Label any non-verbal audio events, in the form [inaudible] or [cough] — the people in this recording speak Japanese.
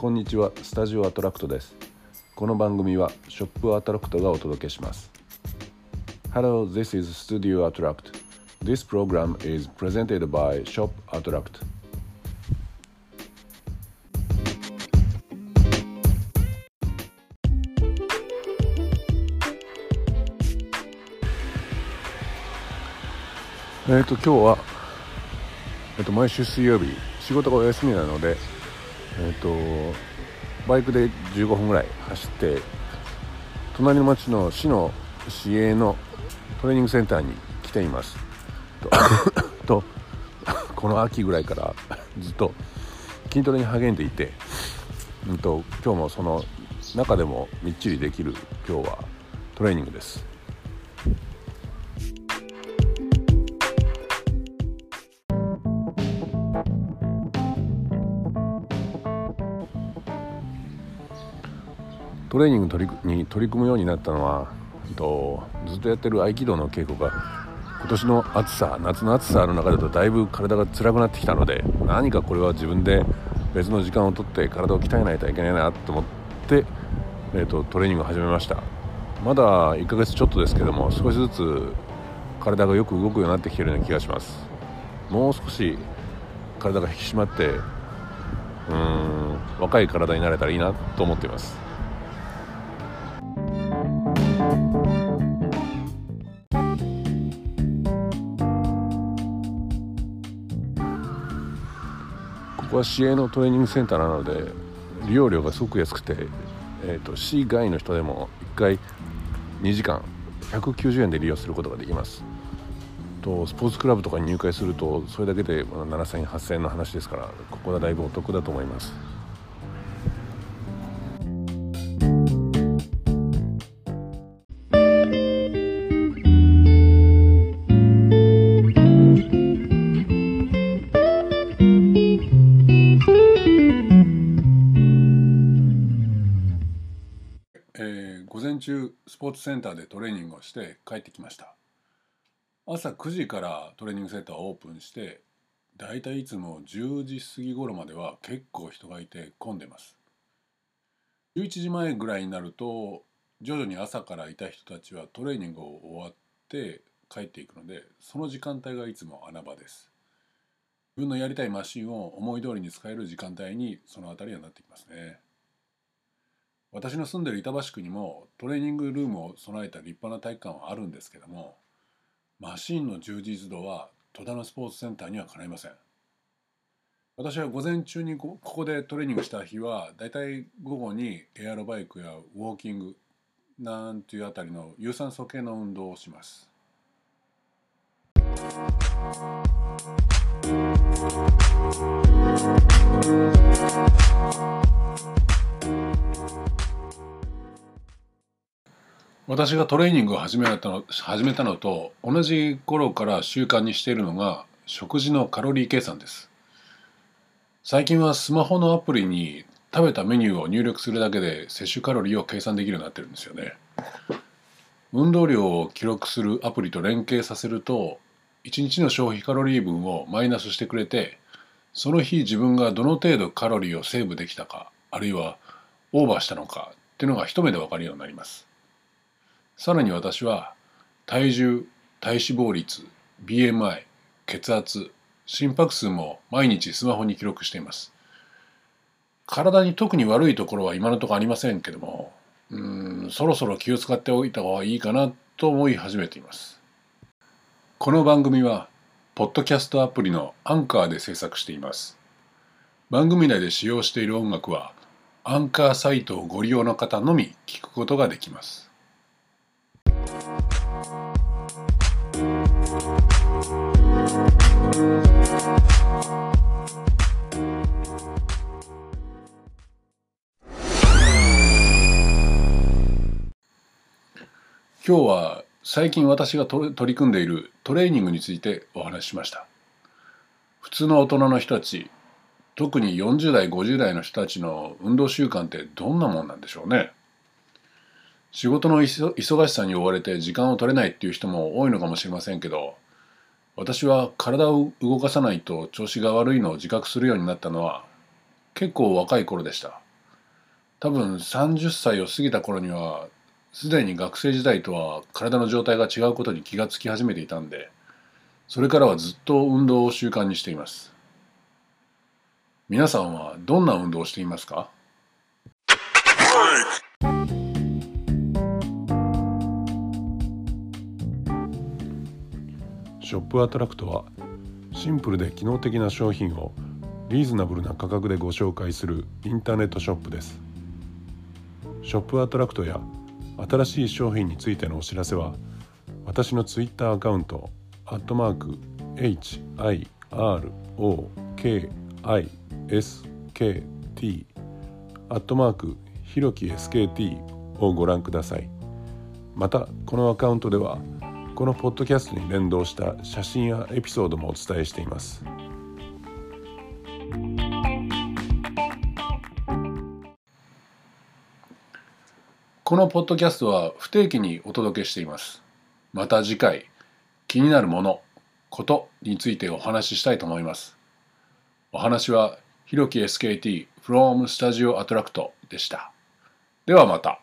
こんにちは。スタジオアトラクトです。この番組はショップアトラクトがお届けします。Hello this is Studio Attract. This program is presented by Shop Attract. えっ、と今日は、えっと毎週水曜日仕事がお休みなので、えっとバイクで15分ぐらい走って隣の町の市の市営のトレーニングセンターに来ています。と [laughs] とこの秋ぐらいからずっと筋トレに励んでいて、うんと、今日もその中でもみっちりできる今日はトレーニングですトレーニング取りに取り組むようになったのは、えっと、ずっとやってる合気道の稽古が今年の暑さ夏の暑さの中だとだいぶ体が辛くなってきたので何かこれは自分で別の時間をとって体を鍛えないといけないなと思って、えっと、トレーニングを始めました。まだ1ヶ月ちょっとですけども少しずつ体がよく動くようになってきてるような気がします。もう少し体が引き締まってうん若い体になれたらいいなと思っています。ここは市営のトレーニングセンターなので利用料がすごく安くて、えーと、市外の人でも1回2時間190円で利用することができます。とスポーツクラブとかに入会するとそれだけで7000円8000円の話ですからここはだいぶお得だと思います。えー午前中スポーツセンターでトレーニングをして帰ってきました。朝9時からトレーニングセンターをオープンしてだいたいいつも10時過ぎ頃までは結構人がいて混んでます。11時前ぐらいになると徐々に朝からいた人たちはトレーニングを終わって帰っていくのでその時間帯がいつも穴場です。自分のやりたいマシンを思い通りに使える時間帯にその辺りはなってきますね。私の住んでる板橋区にもトレーニングルームを備えた立派な体育館はあるんですけどもマシンの充実度は戸田のスポーツセンターにはかないません。私は午前中にここでトレーニングした日はだいたい午後にエアロバイクやウォーキングなんていうあたりの有酸素系の運動をします。私がトレーニングを始めたの始めたのと同じ頃から習慣にしているのが食事のカロリー計算です。最近はスマホのアプリに食べたメニューを入力するだけで摂取カロリーを計算できるようになってるんですよね。運動量を記録するアプリと連携させると1日の消費カロリー分をマイナスしてくれてその日自分がどの程度カロリーをセーブできたかあるいはオーバーしたのかっていうのが一目で分かるようになります。さらに私は体重体脂肪率 BMI 血圧心拍数も毎日スマホに記録しています。体に特に悪いところは今のところありませんけどもうんそろそろ気を使っておいた方がいいかなと思い始めています。この番組はポッドキャストアプリのアンカーで制作しています。番組内で使用している音楽はアンカーサイトをご利用の方のみ聞くことができます。今日は最近私が取り組んでいるトレーニングについてお話ししました。普通の大人の人たち特に40代50代の人たちの運動習慣ってどんなもんなんでしょうね。仕事の忙しさに追われて時間を取れないっていう人も多いのかもしれませんけど私は体を動かさないと調子が悪いのを自覚するようになったのは結構若い頃でした。多分30歳を過ぎた頃にはすでに学生時代とは体の状態が違うことに気がつき始めていたんでそれからはずっと運動を習慣にしています。皆さんはどんな運動をしていますか？ショップアトラクトはシンプルで機能的な商品をリーズナブルな価格でご紹介するインターネットショップです。ショップアトラクトや新しい商品についてのお知らせは私のツイッターアカウントアットマーク HIROKISKT アットマークひろき SKT をご覧ください。またこのアカウントではこのポッドキャストに連動した写真やエピソードもお伝えしています。このポッドキャストは不定期にお届けしています。また次回、気になるもの、ことについてお話ししたいと思います。お話は、ひろき SKT from Studio Attract でした。ではまた。